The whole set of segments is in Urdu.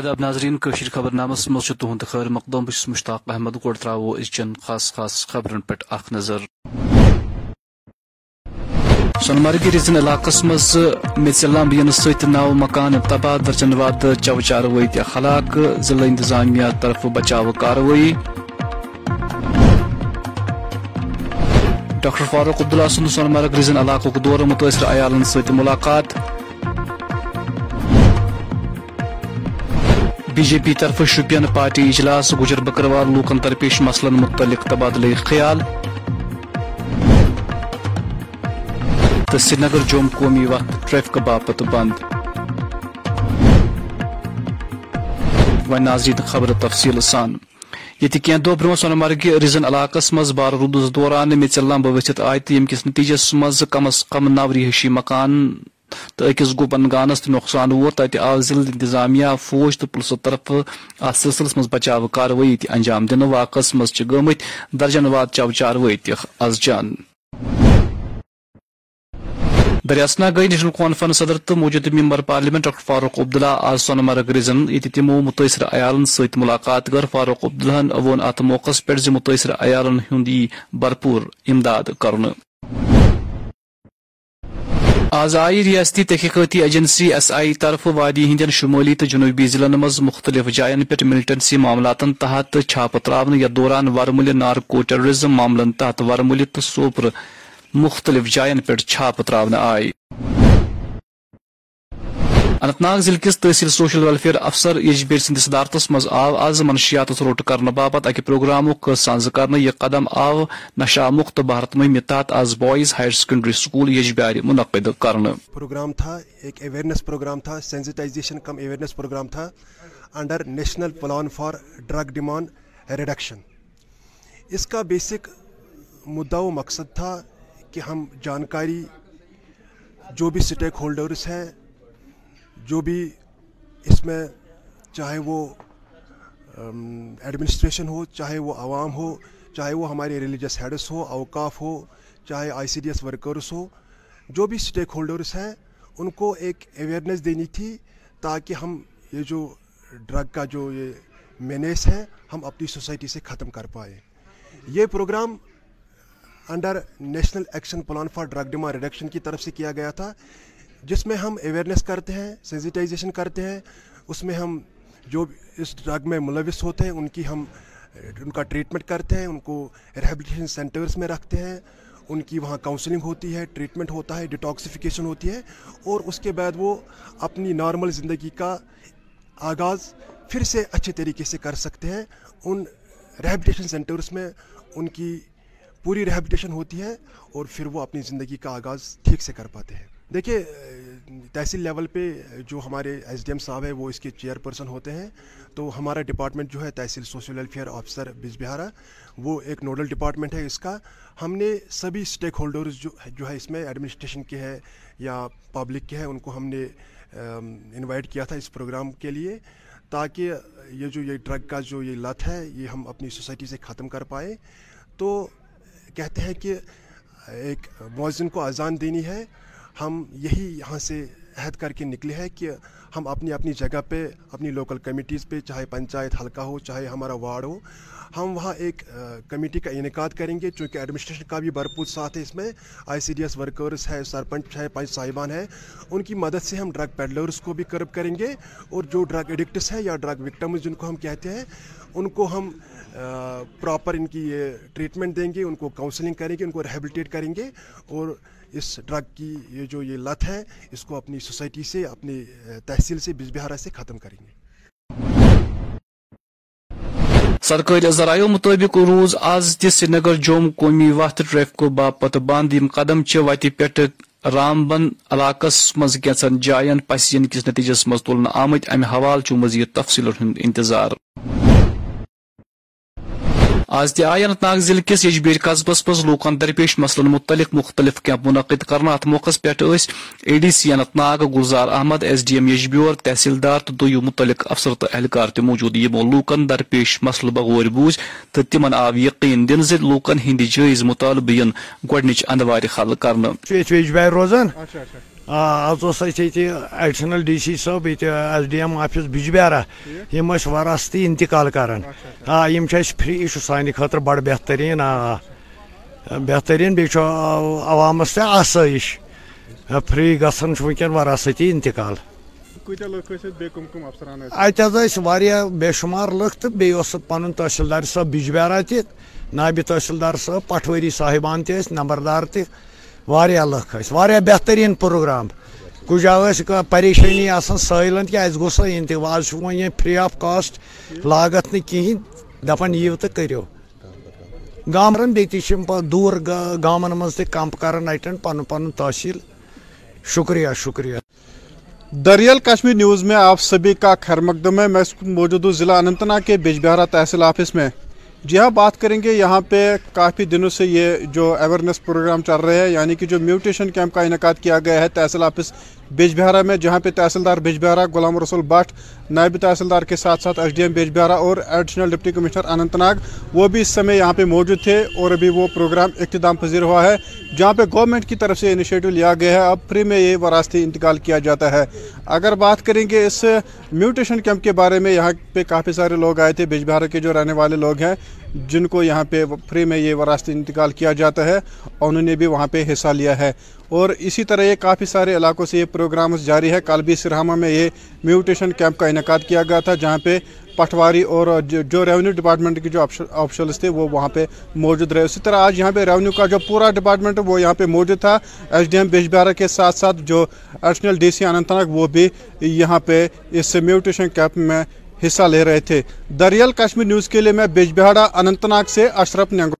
آداب ناظرین کشیر خبر نامس مز تہد خیر مقدم بس مشتاق احمد گوڑ ترو ازچن خاص خاص خبرن پہ اخ نظر۔ سونمرگ ریزن علاقس مز میژلام ین ست نو مکان تباہ درجن واد چو چاروی ہلاک ضلع انتظامیہ طرف بچاو کاروی ڈاکٹر فاروق عبداللہ سند سونمرگ ریزن علاقہ دور متاثر عیالن ست ملاقات۔ بی جے پی طرف شپین پارٹی اجلاس گجر بکروال لوکن درپیش مسلن متعلق تبادلہ خیال۔ تو سری نگر جوم قومی وقت ٹریفک باپت بند۔ و ناظرین، خبر تفصیل سان۔ یہ کی دہ برو سونمرگ ریزن علاقس مز بار رودس دوران میژلام ورتھ آئے تو یم کس نتیجس مز کم از کم نو رہائشی مکان۔ تو اکس گو بنگانس تہ نقصان ووت تتہ آو ضلع انتظامیہ فوج تو پلسو طرف ات سلسلس مز بچاو کاروی تہ انجام دن واقعس مز گمت درجن واد چو چاروی تہ از جان۔ دریاسنا گئی نیشنل کانفرنس صدر تو موجود ممبر پارلیمنٹ ڈاکٹر فاروق عبداللہ آز سون مرگ ریزن یہ تمو متاثر عیالن ست ملاقات کر فاروق عبداللہ وون ات موقع پہ متاثر عیالن ہند بھرپور امداد کرنے آزائی ریاستی تحقیقاتی ایجنسی ایس آئی طرف وادی ہندین شمولی تو جنوبی ضلع مز مختلف جائن پہ ملٹنسی معاملات تحت چھاپہ تراؤن یا دوران ورمل نارکو ٹیررزم معاملن تحت ورمل تو سوپر مختلف جائن پہ چھاپہ تراؤن آئی۔ اننت ناگ ضلع کس تحصیل سوشل ویلفیئر افسر یجبیر سند صدارتس مز آو آز منشیات روٹ کرنے باپت اکہ پروگرامک سانز کرنے یہ قدم آو نشہ مخت بھارت مہم تحت آز بوائز ہائر سیکنڈری سکول یجبیار منعقد کرنے پروگرام تھا، ایک اویئرنیس پروگرام تھا سینسٹائزیشن کم اویئرنیس پروگرام تھا under national plan for drug demand reduction اس کا بیسک مدعا و مقصد تھا کہ ہم جانکاری جو بھی سٹیک ہولڈرس ہیں جو بھی اس میں چاہے وہ ایڈمنسٹریشن ہو، چاہے وہ عوام ہو، چاہے وہ ہمارے ریلیجس ہیڈس ہو، اوقاف ہو، چاہے I C D S workers ہو، جو بھی اسٹیک ہولڈرس ہیں، ان کو ایک اویئرنیس دینی تھی تاکہ ہم یہ جو ڈرگ کا جو یہ مینیس ہے، ہم اپنی سوسائٹی سے ختم کر پائے یہ programme under national action plan for drug demand reduction کی طرف سے کیا گیا تھا۔ جس میں ہم اویئرنیس کرتے ہیں سینسٹائزیشن کرتے ہیں، اس میں ہم جو اس ڈرگ میں ملوث ہوتے ہیں، ان کی ہم، ان کا ٹریٹمنٹ کرتے ہیں، ان کو ریہیبلیٹیشن سینٹرس میں رکھتے ہیں، ان کی وہاں کاؤنسلنگ ہوتی ہے ٹریٹمنٹ ہوتا ہے ڈیٹاکسیفیکیشن ہوتی ہے، اور اس کے بعد وہ اپنی نارمل زندگی کا آغاز پھر سے اچھے طریقے سے کر سکتے ہیں۔ ان ریہیبلیٹیشن سینٹرس میں ان کی پوری ریہیبلیٹیشن ہوتی ہے اور پھر وہ اپنی زندگی کا آغاز ٹھیک سے کر پاتے ہیں۔ دیکھیے تحصیل لیول پہ جو ہمارے ایس ڈی ایم صاحب ہے وہ اس کے چیئر پرسن ہوتے ہیں۔ تو ہمارا ڈپارٹمنٹ جو ہے، تحصیل سوشل ویلفیئر آفیسر بج بہارا وہ ایک نوڈل ڈپارٹمنٹ ہے اس کا۔ ہم نے سبھی اسٹیک ہولڈرز جو جو ہے اس میں ایڈمنسٹریشن کے ہے یا پبلک کے ہے ان کو ہم نے انوائٹ کیا تھا اس پروگرام کے لیے تاکہ یہ جو یہ ڈرگ کا جو یہ لت ہے، یہ ہم اپنی سوسائٹی سے ختم کر پائیں۔ تو کہتے ہیں کہ ایک مؤذن کو اذان دینی ہے۔ ہم یہی یہاں سے عہد کر کے نکلے ہیں کہ ہم اپنی اپنی جگہ پہ، اپنی لوکل کمیٹیز پہ، چاہے پنچایت حلقہ ہو، چاہے ہمارا وارڈ ہو، ہم وہاں ایک کمیٹی کا انعقاد کریں گے۔ چونکہ ایڈمنسٹریشن کا بھی بھرپور ساتھ ہے اس میں۔ I C D S workers ہے سرپنچ ہے پنچ صاحبان ہے ان کی مدد سے ہم ڈرگ پیڈلرس کو بھی کرب کریں گے۔ اور جو ڈرگ ایڈکٹس ہیں یا ڈرگ وکٹمز جن کو ہم کہتے ہیں، ان کو ہم پراپر ان کی یہ ٹریٹمنٹ دیں گے، ان کو کاؤنسلنگ کریں گے، ان کو ریہیبلیٹیٹ کریں گے۔ اور اس ڈرگ کی یہ جو یہ لت ہے، اس کو اپنی سوسائٹی سے، اپنی تحصیل سے بج بہارا سے ختم کریں گے۔ سرکاری ذرائع مطابق روز آز تہ سری نگر جوم قومی وقت ٹریفکو باپت بند یم قدم چھ وتہ پہ رام بن علاقس مز کینچن جائن پسین کس نتیجس مز تلن آمت امہ حوالہ چھ مزید تفصیل ہند انتظار۔ آز تہ آئی اننت ناگ ضلع کس یجبیر قصبس مز لوکن درپیش مسلن متعلق مختلف کیمپ منعقد کرنا ات موقع پہ A D C Anantnag Gulzar Ahmad S D M یجبیور تحصیلدار تو دو متعلق افسر تو اہلکار تہ موجود یمو لوکن درپیش مسل بغور بوز تو تمن آو یقین دن ز لوکن ہند جائز مطالبہ ین گۄڈنچ اندوار حل کرنا آز ایڈیشنل ڈی سی صٲب یہ S D M office Bijbehara M وراثتی انتقال کران آ یم فری یہ سانہ خاطر بڑ بہترین آ بہترین بیٚیہِ چھُ عوامس تہِ آسٲیِش۔ فری گژھان ونکیٚن وراثتی انتقال۔ ات بے شمار لُکھ تہٕ بیٚیہِ اوس پنُن تحصیلدار صٲب بجبیارا تہِ نابہِ تحصیلدار صٲب پٹوٲری صاحبان تہِ ٲسۍ نمبردار تہِ۔ واریاہ لُکھ ٲسۍ، واریاہ بہتریٖن پروگرام۔ کُنہِ جایہِ ٲسۍ پریشٲنی آسان سٲلَن کہِ اَسہِ گوٚژھ نہٕ یِن تہِ آز چھُ وۄنۍ یہِ فری آف کاسٹ لاگت نہٕ کِہیٖنۍ۔ دَپان یِیِو تہٕ کٔرِو۔ گامرن بیٚیہِ تہِ چھِ یِم پَتہٕ دوٗر گامن منٛز تہِ کمپ کران اٹینڈ پنُن پنُن تحصیل۔ شکریہ شکریہ۔ دریال کشمیر نیوز میں آپ سبھی کا خیر مقدم ہے۔ میں موجود ہوں ضلع اننت ناگ کے بجبہارا تحصیل آفس میں۔ جی ہاں بات کریں گے۔ یہاں پہ کافی دنوں سے یہ جو اویئرنیس پروگرام چل رہے ہیں یعنی کہ جو میوٹیشن کیمپ کا انعقاد کیا گیا ہے، تحصیل آفس بیج بہارا میں، جہاں پہ تحصیلدار بیج بہارا غلام رسول بٹ، نائب تحصیلدار کے ساتھ ساتھ S D M Bijbehara اور additional deputy commissioner Anantnag, وہ بھی اس سمے یہاں پہ موجود تھے اور ابھی وہ پروگرام اختتام پذیر ہوا ہے، جہاں پہ گورنمنٹ کی طرف سے انیشیٹو لیا گیا ہے۔ اب فری میں یہ وراثتی انتقال کیا جاتا ہے۔ اگر بات کریں گے اس میوٹیشن کیمپ کے بارے میں، یہاں پہ کافی سارے لوگ آئے تھے بیج بہارا کے جو رہنے والے لوگ ہیں جن کو یہاں پہ فری میں یہ وراثتی انتقال کیا جاتا ہے اور انہوں نے بھی وہاں پہ حصہ لیا ہے۔ اور اسی طرح یہ کافی سارے علاقوں سے یہ پروگرامز جاری ہے۔ کل بھی سرہامہ میں یہ میوٹیشن کیمپ کا انعقاد کیا گیا تھا، جہاں پہ پٹواری اور جو ریونیو ڈپارٹمنٹ کے جو آفشلس تھے، وہ وہاں پہ موجود رہے۔ اسی طرح آج یہاں پہ ریونیو کا جو پورا ڈپارٹمنٹ وہ یہاں پہ موجود تھا۔ ایس ڈی ایم بیج کے ساتھ ساتھ جو additional D C Anantnag, وہ بھی یہاں پہ اس میوٹیشن کیمپ میں حصہ لے رہے تھے۔ دریال کشمیر نیوز کے لیے میں بیج بہاڑا اننت ناگ سے اشرف نینگو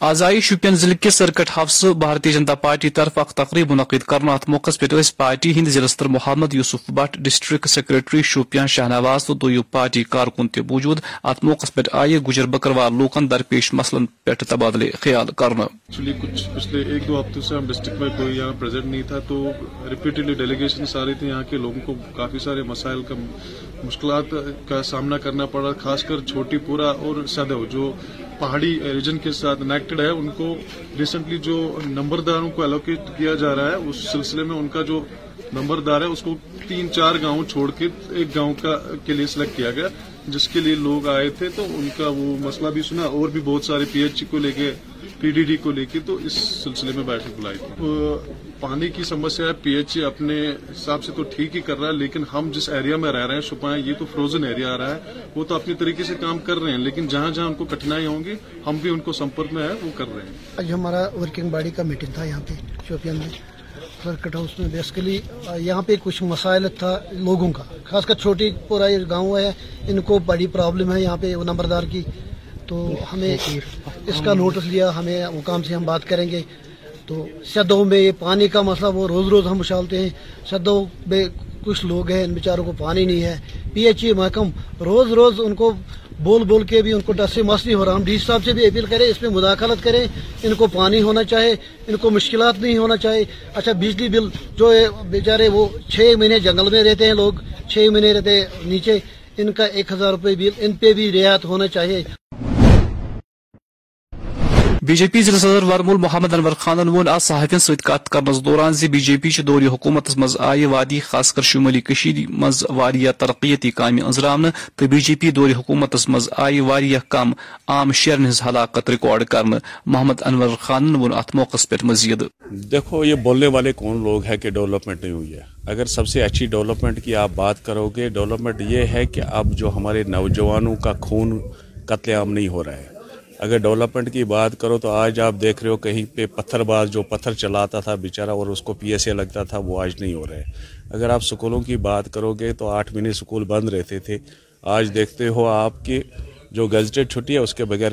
آزائی شوپین ضلع کس سرکٹ ہاؤس بھارتی جنتا پارٹی طرف اخ تقریب منعقد کرنا ات موقع پہ پارٹی ہند ضلع محمد یوسف بٹ ڈسٹرکٹ سیکرٹری شوپیان شاہنواز تو دو پارٹی کارکن تہ موجود ات موقع پہ آئے گجر بکروال لوکن درپیش مسلن پہ تبادلہ خیال کرنا۔ کچھ پچھلے ایک دو ہفتوں سے ہم ڈسٹرکٹ میں کوئی یہاں پریزنٹ نہیں تھا تو ریپیٹڈلی ڈیلیگیشن آ رہی یہاں کے لوگوں کو کافی سارے مسائل کا مشکلات کا سامنا کرنا پڑا، خاص کر چھوٹی پورا اور سدو جو پہاڑی ریجن کے ساتھ نیکٹڈ ہے، ان کو ریسنٹلی جو نمبرداروں کو الوکیٹ کیا جا رہا ہے، اس سلسلے میں ان کا جو نمبردار ہے، اس کو تین چار گاؤں چھوڑ کے ایک گاؤں کا کے لیے سلیکٹ کیا گیا، جس کے لیے لوگ آئے تھے، تو ان کا وہ مسئلہ بھی سنا، اور بھی بہت سارے پی ایچ کو لے کے پی ڈی ڈی کو لے کے، تو اس سلسلے میں بیٹھک بلائی تھی پانی کی سمسیا ہے، پی ایچ اپنے حساب سے تو ٹھیک ہی کر رہا ہے، لیکن ہم جس ایریا میں رہ رہے ہیں شپائیں یہ تو فروزن ایریا آ رہا ہے، وہ تو اپنی طریقے سے کام کر رہے ہیں، لیکن جہاں جہاں ان کو کٹھنائی ہوں گی، ہم بھی ان کو سمپرک میں ہے، وہ کر رہے ہیں۔ آج ہمارا ورکنگ باڈی کا میٹنگ تھا یہاں پہ شوپین میں سرکٹ ہاؤس میں بیسکلی یہاں پہ کچھ مسائل تھا لوگوں کا، خاص کر چھوٹی پورا یہ گاؤں ہے، ان کو بڑی پرابلم ہے یہاں پہ نمبردار کی، تو ہمیں اس کا نوٹس لیا، ہمیں مقام سے ہم بات کریں گے۔ تو سدوں میں یہ پانی کا مسئلہ وہ روز روز ہم اچھالتے ہیں۔ سدوں میں کچھ لوگ ہیں، ان بیچاروں کو پانی نہیں ہے۔ پی ایچ ای محکم روز روز ان کو بول بول کے بھی ان کو ڈس سے مسئلہ ہو رہا۔ ہم ڈی صاحب سے بھی اپیل کریں، اس میں مداخلت کریں۔ ان کو پانی ہونا چاہے، ان کو مشکلات نہیں ہونا چاہے۔ اچھا بجلی بل جو بیچارے وہ چھ مہینے جنگل میں رہتے ہیں لوگ۔ چھ مہینے رہتے نیچے۔ ان کا ایک ہزار روپے بل، ان پہ بھی رعایت ہونا چاہیے۔ بی جے پی ضلع صدر ورمول محمد انور خان وون آج صحافین ست کت کرنس دوران زی بی جے پی دور حکومت مز آئی وادی خاص کر شمالی کشید مز واریہ ترقیتی کام انزرام تو بی جے پی دور حکومت مز آئی واریہ کم عام شیرن ہز ہلاکت ریکارڈ کرنے محمد انور خان وون ات موقع پہ مزید۔ دیکھو، یہ بولنے والے کون لوگ ہیں کہ ڈیولپمنٹ نہیں ہوئی ہے؟ اگر سب سے اچھی ڈیولپمنٹ کی آپ بات کرو گے ڈیولپمنٹ یہ ہے کہ اب جو ہمارے نوجوانوں کا خون قتل عام نہیں ہو رہا ہے۔ اگر ڈیولپمنٹ کی بات کرو تو آج آپ دیکھ رہے ہو کہیں پہ پتھر باز جو پتھر چلاتا تھا بیچارہ اور اس کو پی ایس اے لگتا تھا، وہ آج نہیں ہو رہے اگر آپ سکولوں کی بات کرو گے تو آٹھ مہینے سکول بند رہتے تھے۔ آج دیکھتے ہو آپ کی جو گزٹیڈ چھٹی ہے، اس کے بغیر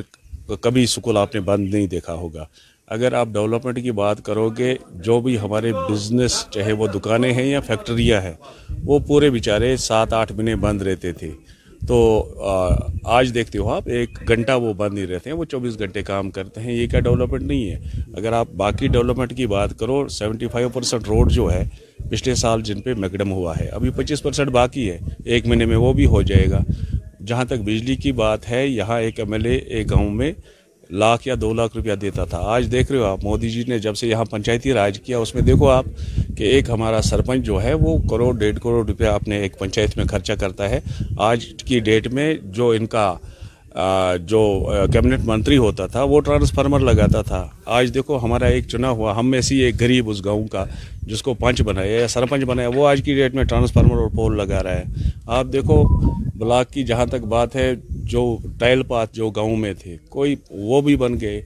کبھی سکول آپ نے بند نہیں دیکھا ہوگا۔ اگر آپ ڈیولپمنٹ کی بات کرو گے، جو بھی ہمارے بزنس، چاہے وہ دکانیں ہیں یا فیکٹریاں ہیں، وہ پورے بیچارے سات آٹھ مہینے بند رہتے تھے۔ تو آج دیکھتے ہو آپ، ایک گھنٹہ وہ بند نہیں رہتے ہیں، وہ چوبیس گھنٹے کام کرتے ہیں، یہ کیا ڈیولپمنٹ نہیں ہے؟ اگر آپ باقی ڈیولپمنٹ کی بات کرو سیونٹی فائیو پرسینٹ روڈ جو ہے، پچھلے سال جن پہ میکڈم ہوا ہے، ابھی پچیس پرسینٹ باقی ہے، ایک مہینے میں وہ بھی ہو جائے گا۔ جہاں تک بجلی کی بات ہے، یہاں ایک ایم ایل اے، ایک گاؤں میں لاکھ یا دو لاکھ روپیہ دیتا تھا۔ آج دیکھ رہے ہو آپ، مودی جی نے جب سے یہاں پنچایتی راج کیا، اس میں دیکھو آپ کہ ایک ہمارا سرپنچ جو ہے وہ کروڑ، ڈیڑھ کروڑ روپیہ اپنے ایک پنچایت میں خرچہ کرتا ہے۔ آج کی ڈیٹ میں جو ان کا جو کیبنٹ منتری ہوتا تھا، وہ ٹرانسفارمر لگاتا تھا۔ آج دیکھو ہمارا ایک چنا ہوا۔ ہم میں سے ایک غریب اس گاؤں کا جس کو پنچ بنایا یا سرپنچ بنایا، وہ آج کی ڈیٹ میں ٹرانسفارمر اور پول لگا رہا ہے۔ آپ دیکھو، بلاک کی جہاں تک بات ہے جو ٹائل پاتھ جو گاؤں میں تھے، کوئی وہ بھی بن گئے۔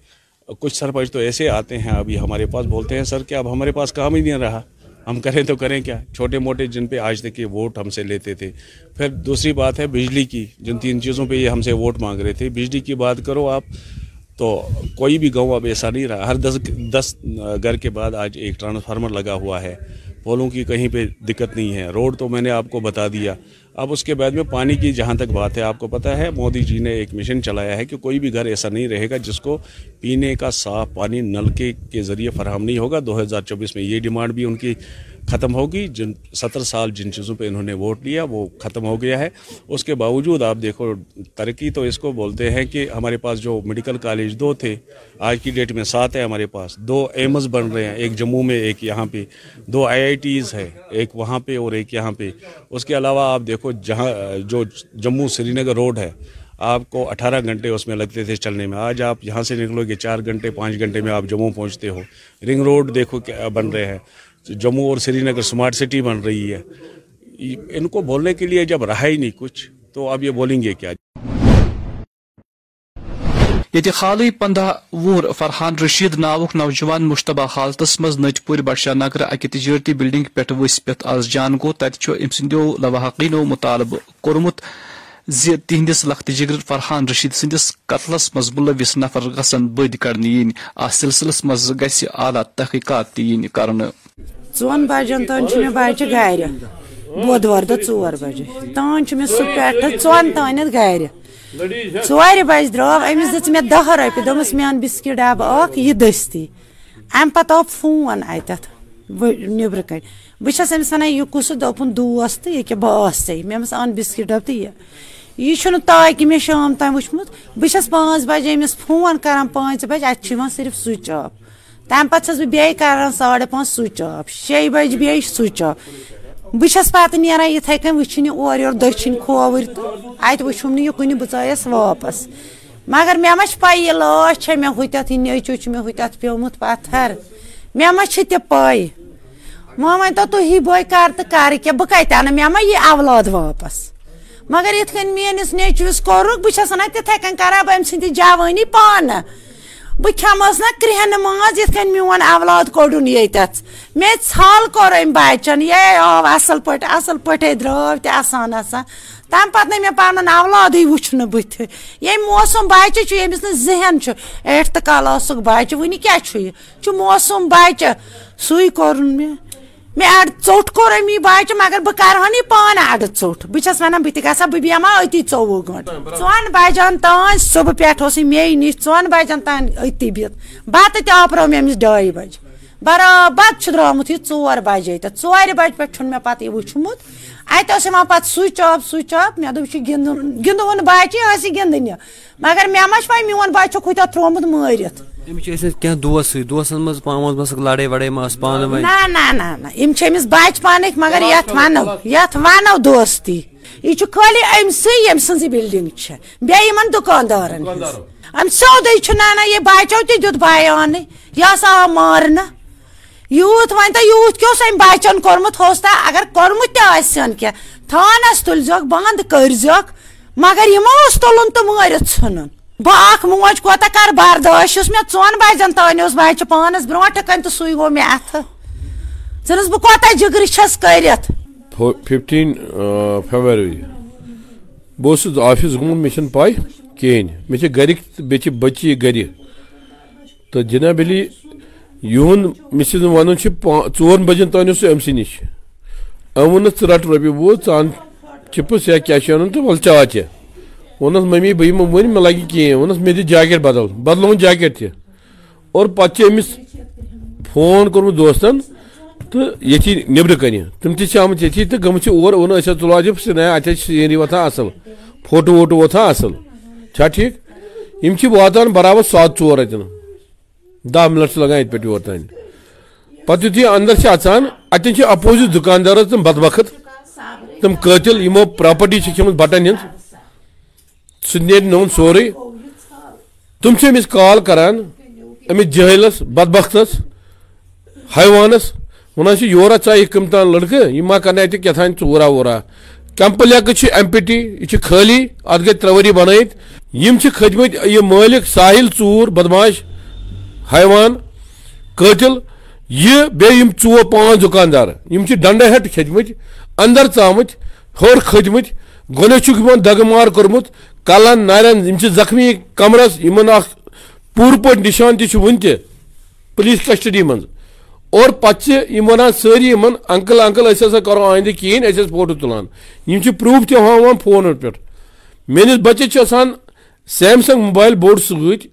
کچھ سرپنچ تو ایسے آتے ہیں، ابھی ہمارے پاس بولتے ہیں، سر کہ اب ہمارے پاس کام ہی نہیں رہا؟ ہم کریں تو کریں کیا؟ چھوٹے موٹے جن پہ آج تک یہ ووٹ ہم سے لیتے تھے۔ پھر دوسری بات ہے بجلی کی، جن تین چیزوں پہ یہ ہم سے ووٹ مانگ رہے تھے۔ بجلی کی بات کرو آپ، تو کوئی بھی گاؤں اب ایسا نہیں رہا۔ ہر دس دس گھر کے بعد آج ایک ٹرانسفارمر لگا ہوا ہے۔ پولوں کی کہیں پہ دقت نہیں ہے۔ روڈ تو میں نے آپ کو بتا دیا۔ اب اس کے بعد میں پانی کی جہاں تک بات ہے، آپ کو پتا ہے، مودی جی نے ایک مشن چلایا ہے کہ کوئی بھی گھر ایسا نہیں رہے گا جس کو پینے کا صاف پانی نلکے کے ذریعے فراہم نہیں ہوگا۔ دو ہزار چوبیس میں یہ ڈیمانڈ بھی ان کی ختم ہوگی، جن ستر سال جن چیزوں پہ انہوں نے ووٹ لیا، وہ ختم ہو گیا ہے۔ اس کے باوجود آپ دیکھو، ترقی تو اس کو بولتے ہیں کہ ہمارے پاس جو میڈیکل کالج دو تھے، آج کی ڈیٹ میں سات ہے ہمارے پاس۔ دو ایمز بن رہے ہیں، ایک جموں میں، ایک یہاں پہ۔ دو آئی آئی ٹیز ہے ایک وہاں پہ اور ایک یہاں پہ۔ اس کے علاوہ آپ دیکھو، جہاں جو جموں سری نگر روڈ ہے، آپ کو اٹھارہ گھنٹے اس میں لگتے تھے چلنے میں۔ آج آپ یہاں سے نکلو گے، چار گھنٹے، پانچ گھنٹے میں آپ جموں پہنچتے ہو۔ رنگ روڈ دیکھو کیا بن رہے ہیں۔ جمہو اور سری نگر سمارٹ سٹی بن رہی ہے۔ ان کو بولنے کے لیے جب رہا ہی نہیں کچھ، تو اب یہ بولیں گے کیا؟ یہ خالی پندہ وہر فرحان رشید ناوک نوجوان مشتبہ حالتس مز نٹ پور بادشاہ نگر اکہ تجارتی بلڈنگ پہ وس پہ آز جان گو تت ام سندو لواحقینو مطالبہ کورمت زِ تِہنٛدِس لختہٕ جگر فرحان رشید سٕنٛدِس قتلس منٛز مُلوِس نفر گژھن بٔدۍ کڑنہٕ یِنۍ یعنی اتھ سلسلس منٛز گژھِ اعلیٰ تحقیقات تہِ یِنۍ کرنہٕ ژۄن بجن تام چھُ مےٚ بچہِ گرِ بۄدوار دۄہ ژور بجے۔ تام چھُ مےٚ سُہ پٮ۪ٹھٕ ژۄن تانٮ۪تھ گرِ ژورِ بجہِ درٛاو أمِس دِژ مےٚ دہ رۄپیہِ دوٚپمَس مےٚ اَن بِسکیٖٹ ڈَبہٕ اکھ یہِ دٔستی۔ اَمہِ پَتہٕ آو فون اَتٮ۪تھ نیٚبرٕ کَنۍ بہٕ چھَس أمِس وَنان یہِ کُس دوٚپُن دوس تہٕ ییٚکیٛاہ بہٕ آسَے مےٚ دوٚپمَس اَن بِسکیٖٹ ڈَبہٕ تہٕ یہِ یہِ چھُنہٕ تاکہِ مےٚ شام تام وٕچھمُت. بہٕ چھَس پانٛژھ بجے أمِس فون کران پانٛژِ بجہِ اَتہِ چھُ یِوان صرف سُچ آف. تمہ پتہٕ چھس بہٕ بیٚیہِ کران ساڑٕ پانٛژھ سُچ آف. شیٚیہِ بجہِ بیٚیہِ سُچ آف. بہٕ چھس پتہٕ نیران یِتھٕے کٔنۍ وٕچھِنۍ یہِ اورٕ یورٕ دٔچھِنۍ کھووٕرۍ تہٕ اَتہِ وٕچھُم نہٕ یہِ کُنہِ بہٕ ژایَس واپس. مگر مےٚ ما چھِ پاے یہِ لاش چھےٚ مےٚ ہُتٮ۪تھ یہِ نیٚچوٗ چھُ مےٚ ہُتٮ۪تھ پیومُت پتھر. مےٚ ما چھِ تہِ پاے وۄنۍ ؤنۍ تو تُہی بٲے کر تہٕ کر کیٛاہ؟ بہٕ کتہِ اَنہٕ؟ مےٚ ما یہِ اولاد واپس. مگر یِتھ کٔنۍ میٲنِس نیٚچوِس کوٚرُکھ، بہٕ چھس وَنان تِتھٕے کٔنۍ کرہا بہٕ أمۍ سٕنٛدِ جوٲنی پانہٕ۔ بہٕ کھٮ۪مہس نا کرٛہنہٕ ماز، یِتھ کٔنۍ میون اولاد کوٚڑُن ییٚتٮ۪تھ۔ مےٚ ژھل کوٚر أمۍ بچن، یے آو اَصٕل پٲٹھۍ اَصٕل پٲٹھۍ درٛاو تہِ اَسان اَسان تَمہِ پَتہٕ نہٕ مےٚ پَنُن اولادٕے وٕچھنہٕ بٕتھِ۔ ییٚمۍ موسوٗم بَچہِ چھُ، ییٚمِس نہٕ ذہن چھُ۔ ایٹتھٕ کلاسُک بَچہِ، وٕنہِ کیٛاہ چھُ یہِ؟ چھُ موسوٗم بَچہِ۔ سُے کوٚرُن مےٚ۔ مےٚ اَڑٕ ژوٚٹ کوٚر أمۍ یہِ بَچہِ مگر بہٕ کَرٕہن یہِ پانہٕ اَڑٕ ژوٚٹ بہٕ چھَس وَنان بہٕ تہِ گژھٕ بہٕ بیٚہمہٕ ہا أتی ژوٚوُہ گٲنٛٹہٕ ژۄن بَجن تانۍ صُبح پٮ۪ٹھ اوس یہِ مے نِش ژۄن بَجن تانۍ أتی بِہِتھ بَتہٕ تہِ آپرو مےٚ أمِس ڈایہِ بَجہِ برابر چھُ درٛامُت یہِ ژور بَجے تہٕ ژورِ بَجہِ پٮ۪ٹھ چھُنہٕ مےٚ پَتہٕ یہِ وٕچھمُت اَتہِ اوس یِوان پَتہٕ سُچ آف سُچ آف مےٚ چھُ گِنٛدُن گِنٛدوُن بَچہِ ٲسۍ یہِ گِنٛدنہِ مگر مےٚ ما چھُ پاے میون بَچہِ چھُکھ ہُتٮ۪تھ ترٛوومُت مٲرِتھ نہ نہ یِم بَچہِ پانٕکۍ مگر یَتھ وَنو یَتھ وَنو دوستی یہِ چھُ خٲلی أمسٕے ییٚمہِ سٕنٛزٕے بِلڈِنٛگ یِمن دُکاندارن اَمہِ سیوٚدُے نہ یہِ بَچو تہِ دیُت بیانٕے یہِ ہسا آو مارنہٕ یوٗت وۄنۍ تہٕ یوٗت کیٛاہ اوس أمۍ بَچن کوٚرمُت ہوستا؟ اگر کوٚرمُت تہِ آسن کینٛہہ تھانس تُلزیوکھ بنٛد کٔرزیوکھ مگر یہِ اوس تُلُن تہٕ مٲرِتھ ژھٕنُن بہٕ اکھ موج کوتاہ کر برداش یُس مےٚ ژۄن بجن تانۍ اوس بچہِ پانس برونٛٹھٕ کَنۍ تہٕ سُے گوٚو مےٚ اَتھٕ ژٕنس بہٕ کوتاہ جگرٕ چھس کٔرِتھ ففٹیٖن فیبرؤری بہٕ اوسُس آفِس گوٚمُت مےٚ چھنہٕ پاے کِہینۍ مےٚ چھِ تہٕ بیٚیہِ چھِ بچی گرِ تہٕ جناب علی یِہُنٛد مےٚ چھِ بجن تانۍ اوس سُہ أمۍ سٕے نِش۔ أمۍ ووٚنُس ژٕ رٹ رۄپیہِ وُہ ژٕ اَن چِپٕس یا کیٛاہ چھُ اَنُن تہٕ وَلہٕ چاے چےٚ۔ ووٚنُس مٔمی بہٕ یِمہٕ وُنہِ مےٚ لگہِ کِہینۍ ووٚنُس مےٚ دِ بدل بدلووُن جاکیٹ تہِ اور پتہٕ چھِ أمِس فون کوٚرمُت دوستن تہٕ ییٚتھی نیبرٕ کنہِ تِم تہِ چھِ آمٕتۍ ییٚتھی تہٕ گٔمٕتۍ چھِ اور ووٚن أسۍ حظ تُلو اَتہِ سِنایا اَتہِ حظ چھِ سیٖنری وۄتھان اَصٕل۔ فوٹو ووٹو وۄتھان اَصٕل۔ چھا ٹھیٖک؟ یم واتان برابر سات ژور اتن دہ منٹ لگان ات پہ یور تین پتہ یتھے اندر اچان اتن اپوزٹ دکاندار تم بد وقت تم قتل یمو پراپرٹی کھمت بٹن یعنی۔ ہند سہ نیر نون سورے تم امس کال کران۔ امس جہلس، بدبختس، حیوانس۔ ونان یورا ژا یہ کمتان لڑکہ یہ ما کرنا اتہ کتان ژورا وورا کیمپ ایم پی ٹی یہ خالی ات گئی ترے وری بنائت یم کھتمت یہ مالک ساحل ژور بدماش۔ حیوان، قاتل، یہ بیم ژور پانچ دکاندار، یم ڈنڈا ہٹ کھتمت اندر ژامت ہور کھتمت گۄڈنیٚتھ چھُکھ یِمن دگہٕ مار کوٚرمُت، کلن، نارٮ۪ن، یِم چھِ زخمی کمرس، یِمن اکھ پوٗرٕ پٲٹھۍ نِشان تہِ چھُ وُنہِ تہِ پُلیٖس کسٹڈی منٛز۔ اور پتہٕ چھِ یِم ونان سٲری یِمن، انکل انکل، أسۍ ہسا کرو آیندٕ کِہیٖنۍ، أسۍ ٲسۍ فوٹو تُلان۔ یِم چھِ پروٗف تہِ ہاوان فونن پٮ۪ٹھ۔ میٲنِس بچس چھُ آسان سیمسنگ موبایل بوٚڑ سۭتۍ،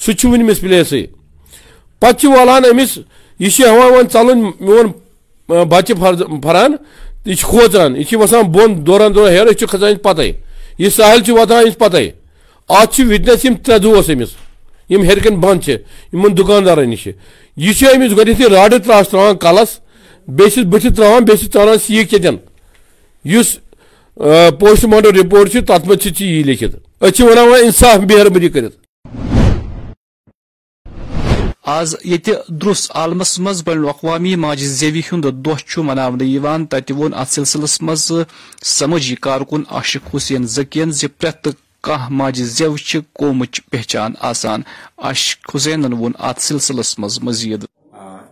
سُہ چھُ وُنہِ مِسپلیسٕے پتہٕ چھِ والان أمِس یہِ چھِ ہٮ۪وان وۄنۍ میون بچہِ فران یہ کھوژان یہ وسان بون دوران دوران ہیر یہ کھسان پتہ یہ ساحل واتان امس پتہ ات وٹنس یم ترے دوس امس یم ہرکن بند ان دکاندار نش یہ امس گۄڈنیتھٕے راڈٕ تراش تراوان کلس بیٚیہِ بٕتھِ تراوان بیٚیہِ ژانان سیٖکھ کتٮ۪ن یُس پوسٹ مارٹم رپورٹ چھُ تتھ منٛز چھِ یی لیکھِتھ ونان وۄنۍ انصاف مہربٲنی کٔرِتھ آز یتہِ درس عالمس مز بین الاقوامی ماجہِ زیوی ہُند دۄہ مناونہٕ یِوان تتہِ ووٚن اتھ سلسلس منٛز سمٲجی کارکُن عاشق حسین ذکین زِ پرٛٮ۪تھ کانٛہہ ماجہِ زیو چھِ قومٕچ پہچان آسان عاشق حسینن ووٚن اتھ سلسلس منٛز مزیٖد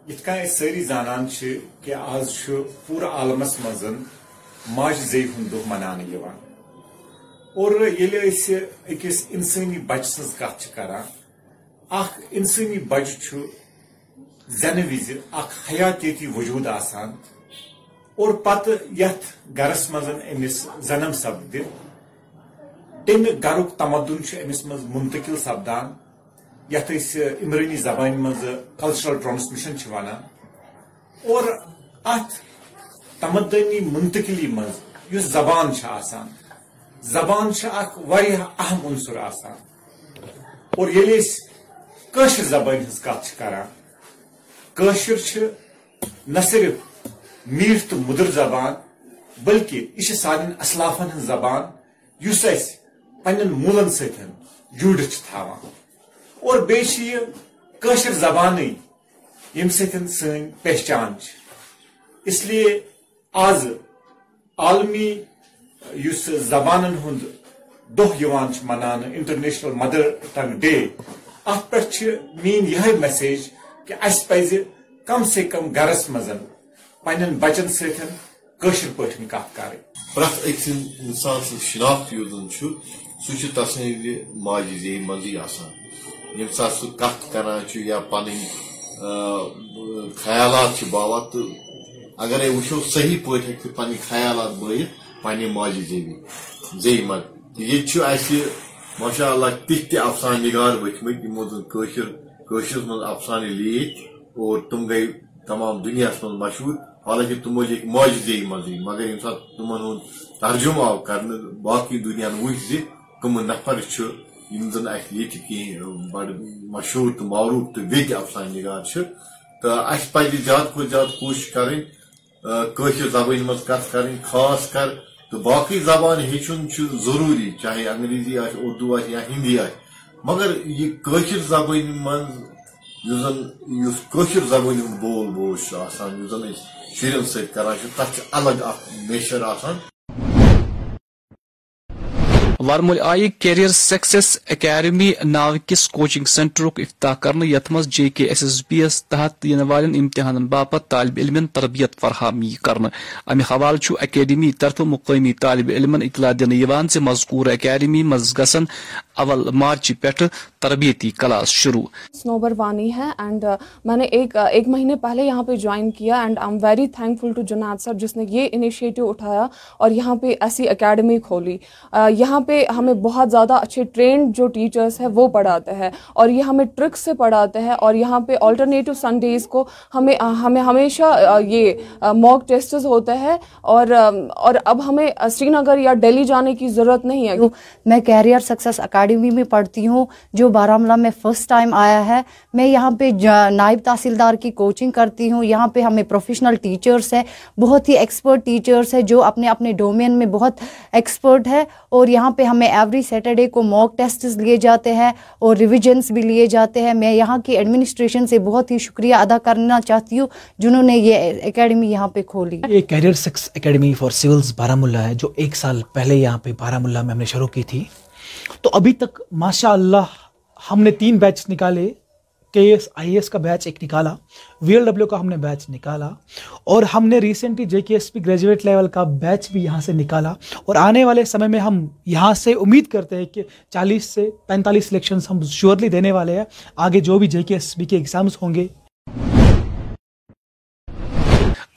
یِتھ کٔنۍ أسۍ سٲری زانان چھِ کہِ آز چھُ پوٗرٕ عالمس منٛز ماجہِ زیوِ ہُنٛد دۄہ مناونہٕ یِوان اور ییٚلہِ أسۍ أکِس اِنسٲنی بچہِ سٕنٛز کتھ چھِ کران اخ انسانی بچہ چھُ زنہ وز اخ حیاتیتی وجود آسان۔ اور پتہ یتھ گرس مز امس زنم سپد تمہ گرک تمدن امس مز منتقل سپدان یتھ عمرانی زبان مز کلچرل ٹرانسمیشن ونان اور ات تمدنی منتقلی مز یس زبان آسان۔ زبان اخ اہم عنصر آسان۔ اور ییٚلہِ أسۍ کٲشِر زبان ہٕنٛز کتھ چھِ کران، کٲشُر چھِ نہ صرف میٖٹھ تہٕ مُدٕر زبان، بلکہِ یہِ چھِ سانٮ۪ن اسلافن ہٕنٛز زبان، یُس اَسہِ پننٮ۪ن موٗلن سۭتۍ جوٗڑِتھ چھِ تھاوان۔ اور بیٚیہِ چھِ یہِ کٲشِر زبانٕے ییٚمہِ سۭتۍ سٲنۍ پہچان چھِ۔ اسلیے آز عالمی یُس زبانن ہُنٛد دۄہ یِوان چھُ مناونہٕ انٹرنیشنل مدر ٹنگ ڈے ات پہ مین یہ میسیج کہ اس پز کم سے کم گرس مز پن بچن ستر پہ کت کر پریت اک انسان سن شناخت یوت سہ تسند ماجہ زی مزی یم سات سہ کت کران یا پن خیالات باوا تو اگر وچو صحیح پہ پن خیالات بٲیِتھ پنہ ماجہ زیوی زی منٛز یہ ماشاء اللہ تھی تہ افسان نگار وتھمت یمو زن من افسانے لیت اور تم گئی تمام دنیا من مشہور حالانکہ تمو لیک معجزے مزے مگر یم سات تمن ہند ترجمہ آو کر باقی دنیا وچ زی کم نفر یم زن اس یہ بڑ مشہور تو معروف تو ویت افسان نگار تو اس پہ زیادہ کھت زیادہ کوشش کریں زبان مز کت کریں خاص کر تو باقی زبان ہیچن ضروری، چاہے انگریزی آ اردو یا ہندی آ مگر یہ قشر زبان من زبان بول بوش زن شرین سران تک الگ اخ میشر آسان۔ وارمول آئی کیریئر سکسیس اکیڈمی ناو کس کوچنگ سینٹرک افتتاح کرنے یت مز جے کے ایس ایس بی یس تحت ین والن امتحان باپت طالب علم تربیت فراہمی کرنے امہ حوالہ اکیڈمی طرف مقامی طالب علم اطلاع دن سے مذکور اکیڈمی مز گسن اول مارچ پہ تربیتی کلاس شروع۔ سنوبر وانی ہے اینڈ میں نے ایک ایک مہینے پہلے یہاں پہ جوائن کیا and I am very thankful to جناد صاحب جس نے یہ انیشیٹو اٹھایا اور یہاں پہ ایسی اکیڈمی کھولی۔ یہاں پہ ہمیں بہت زیادہ اچھے ٹرینڈ جو ٹیچرس ہیں وہ پڑھاتے ہیں اور یہ ہمیں ٹرک سے پڑھاتے ہیں اور یہاں پہ آلٹرنیٹو سنڈیز کو ہمیں ہمیں ہمیشہ یہ موک ٹیسٹز ہوتے ہیں اور اور اب ہمیں سری نگر یا ڈیلی جانے کی ضرورت نہیں ہے۔ میں کیریئر سکسیس اکیڈمی اکیڈمی میں پڑھتی ہوں، جو بارہمولہ میں فرسٹ ٹائم آیا ہے۔ میں یہاں پہ نائب تحصیلدار کی کوچنگ کرتی ہوں۔ یہاں پہ ہمیں پروفیشنل ٹیچرس ہیں، بہت ہی ایکسپرٹ ٹیچرس ہیں، جو اپنے اپنے ڈومین میں بہت ایکسپرٹ ہے اور یہاں پہ ہمیں ایوری سیٹرڈے کو موک ٹیسٹس لیے جاتے ہیں اور ریویژنس بھی لیے جاتے ہیں۔ میں یہاں کی ایڈمنسٹریشن سے بہت ہی شکریہ ادا کرنا چاہتی ہوں، جنہوں نے یہ اکیڈمی یہاں پہ کھولی۔ یہ کیریئر سکس اکیڈمی فار سولس بارہ ملا ہے، جو ایک سال پہلے یہاں پہ بارہ ملا میں ہم نے شروع کی تھی۔ تو ابھی تک ماشاء اللہ ہم نے تین بیچ نکالے کے ایس آئی ایس کا بیچ ایک نکالا وی ایل ڈبلیو کا ہم نے بیچ نکالا، اور ہم نے ریسنٹلی جے کے ایس پی گریجویٹ لیول کا بیچ بھی یہاں سے نکالا، اور آنے والے سمے میں ہم یہاں سے امید کرتے ہیں کہ چالیس سے پینتالیس سلیکشنس ہم شیورلی دینے والے ہیں، آگے جو بھی جے کے ایس پی کے ایگزامس ہوں گے۔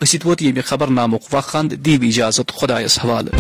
اسی طور أسيت ووت يبي خبرنا مقفخند اجازت، خدا اس حوالے